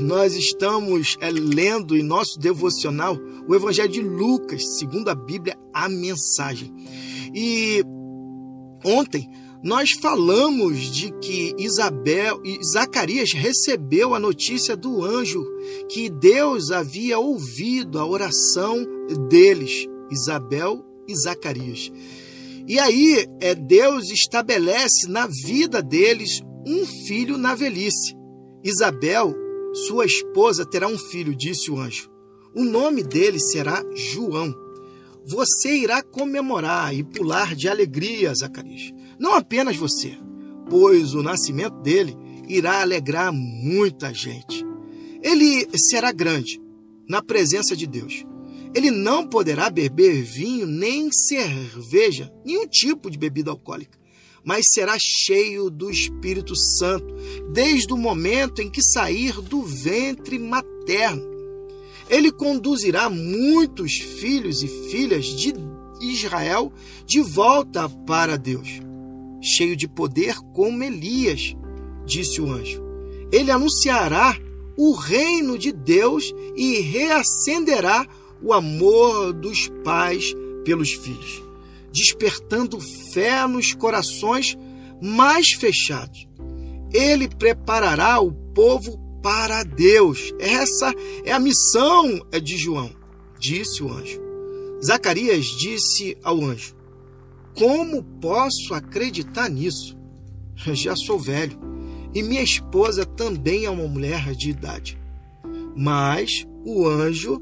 nós estamos é, lendo em nosso devocional o Evangelho de Lucas, segundo a Bíblia, a mensagem. E ontem nós falamos de que Isabel e Zacarias recebeu a notícia do anjo que Deus havia ouvido a oração deles, Isabel e Zacarias. E aí, é Deus estabelece na vida deles um filho na velhice. Isabel, sua esposa, terá um filho, disse o anjo. O nome dele será João. Você irá comemorar e pular de alegria, Zacarias. Não apenas você, pois o nascimento dele irá alegrar muita gente. Ele será grande na presença de Deus. Ele não poderá beber vinho nem cerveja, nenhum tipo de bebida alcoólica, mas será cheio do Espírito Santo desde o momento em que sair do ventre materno. Ele conduzirá muitos filhos e filhas de Israel de volta para Deus cheio de poder como Elias, disse o anjo. Ele anunciará o reino de Deus e reacenderá o amor dos pais pelos filhos, despertando fé nos corações mais fechados. Ele preparará o povo para Deus. Essa é a missão de João, disse o anjo. Zacarias disse ao anjo: como posso acreditar nisso? Já sou velho e minha esposa também é uma mulher de idade. Mas o anjo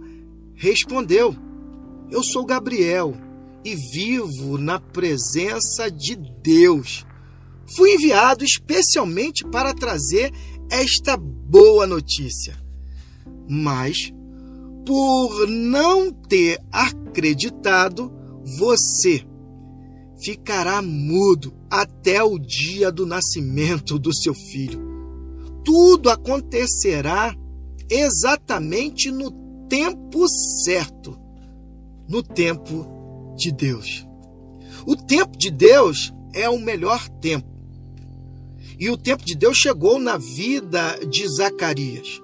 respondeu: Eu sou Gabriel e vivo na presença de Deus. Fui enviado especialmente para trazer esta boa notícia. Mas, por não ter acreditado, você ficará mudo até o dia do nascimento do seu filho. Tudo acontecerá exatamente no tempo certo, no tempo de Deus. O tempo de Deus é o melhor tempo. E o tempo de Deus chegou na vida de Zacarias.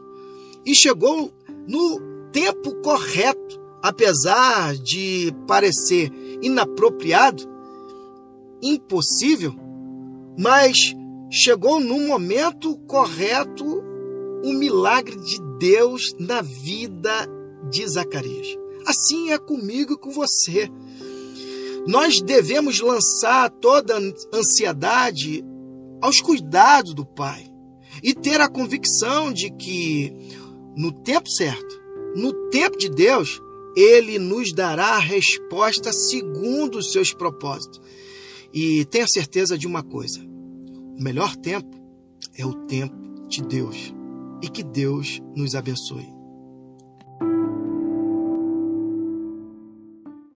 E chegou no tempo correto, apesar de parecer inapropriado, impossível, mas chegou no momento correto o milagre de Deus na vida de Zacarias. Assim é comigo e com você. Nós devemos lançar toda ansiedade aos cuidados do Pai e ter a convicção de que no tempo certo, no tempo de Deus, ele nos dará a resposta segundo os seus propósitos. E tenha certeza de uma coisa: o melhor tempo é o tempo de Deus. E que Deus nos abençoe.